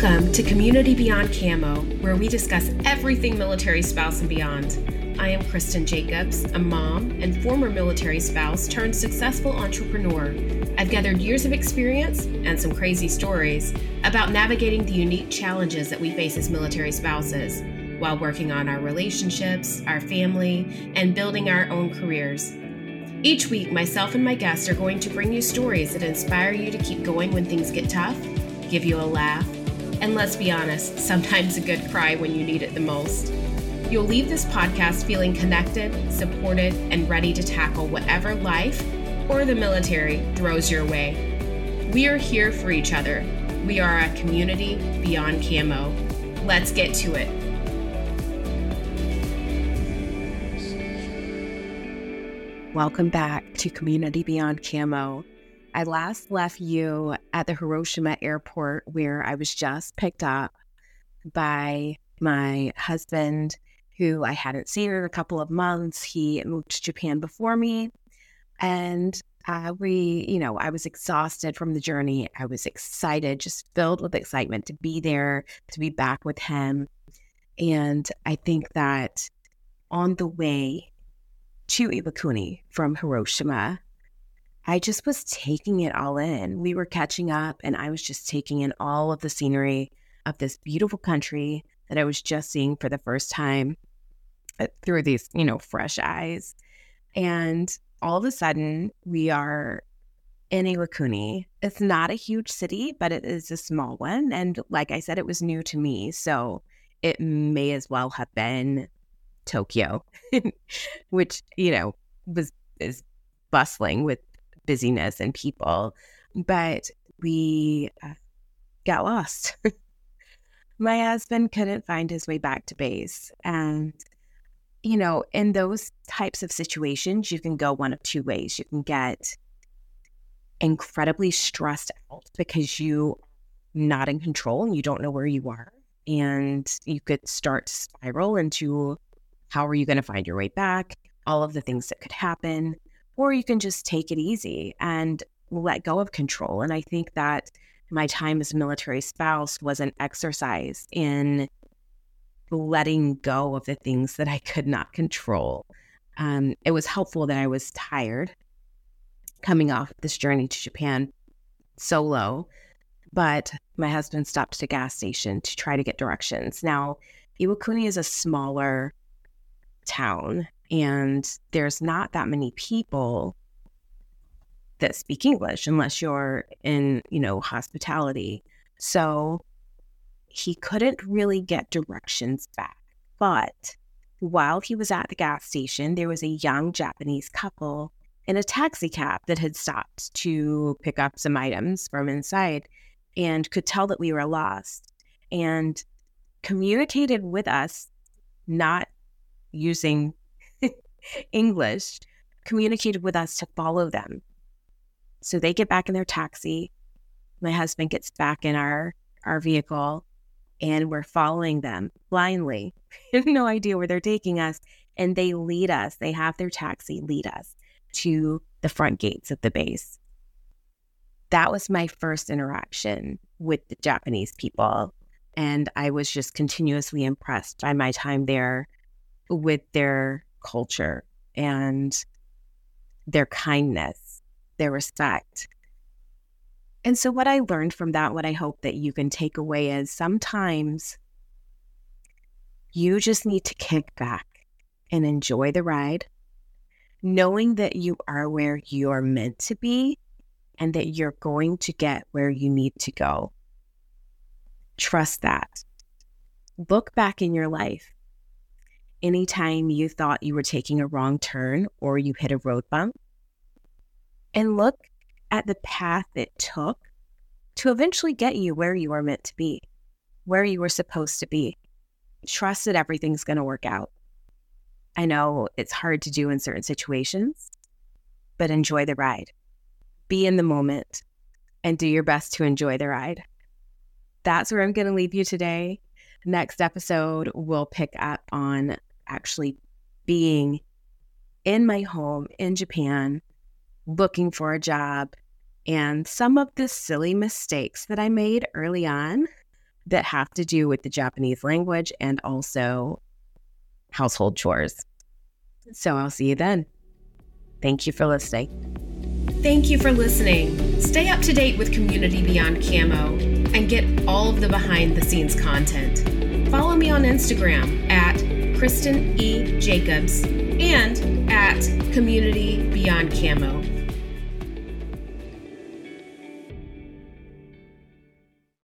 Welcome to Community Beyond Camo, where we discuss everything military spouse and beyond. I am Kristen Jacobs, a mom and former military spouse turned successful entrepreneur. I've gathered years of experience and some crazy stories about navigating the unique challenges that we face as military spouses while working on our relationships, our family, and building our own careers. Each week, myself and my guests are going to bring you stories that inspire you to keep going when things get tough, give you a laugh, and let's be honest, sometimes a good cry when you need it the most. You'll leave this podcast feeling connected, supported, and ready to tackle whatever life or the military throws your way. We are here for each other. We are a community beyond camo. Let's get to it. Welcome back to Community Beyond Camo. I last left you at the Hiroshima airport where I was just picked up by my husband, who I hadn't seen in a couple of months. He moved to Japan before me. And uh, we, you know, I was exhausted from the journey. I was excited, just filled with excitement to be there, to be back with him. And I think that on the way to Iwakuni from Hiroshima, I just was taking it all in. We were catching up, and I was just taking in all of the scenery of this beautiful country that I was just seeing for the first time uh, through these, you know, fresh eyes. And all of a sudden, we are in a Iwakuni. It's not a huge city, but it is a small one. And like I said, it was new to me. So it may as well have been Tokyo, which, you know, was is bustling with busyness and people, but we uh, got lost. My husband couldn't find his way back to base. And, you know, in those types of situations, you can go one of two ways. You can get incredibly stressed out because you're not in control and you don't know where you are. And you could start to spiral into how are you going to find your way back? All of the things that could happen or you can just take it easy and let go of control. And I think that my time as military spouse was an exercise in letting go of the things that I could not control. Um, it was helpful that I was tired coming off this journey to Japan solo, but my husband stopped at a gas station to try to get directions. Now, Iwakuni is a smaller town and there's not that many people that speak English unless you're in, you know, hospitality. So he couldn't really get directions back. But while he was at the gas station, there was a young Japanese couple in a taxi cab that had stopped to pick up some items from inside and could tell that we were lost and communicated with us, not using English, communicated with us to follow them. So they get back in their taxi. My husband gets back in our, our vehicle and we're following them blindly. no idea where they're taking us. And they lead us, they have their taxi lead us to the front gates of the base. That was my first interaction with the Japanese people. And I was just continuously impressed by my time there with their culture and their kindness, their respect. And so, what I learned from that, what I hope that you can take away is sometimes you just need to kick back and enjoy the ride, knowing that you are where you are meant to be and that you're going to get where you need to go. Trust that. Look back in your life anytime you thought you were taking a wrong turn or you hit a road bump and look at the path it took to eventually get you where you are meant to be, where you were supposed to be. Trust that everything's going to work out. I know it's hard to do in certain situations, but enjoy the ride. Be in the moment and do your best to enjoy the ride. That's where I'm going to leave you today. Next episode, we'll pick up on actually being in my home in Japan, looking for a job, and some of the silly mistakes that I made early on that have to do with the Japanese language and also household chores. So I'll see you then. Thank you for listening. Thank you for listening. Stay up to date with Community Beyond Camo and get all of the behind the scenes content. Follow me on Instagram at Kristen E. Jacobs and at Community Beyond Camo.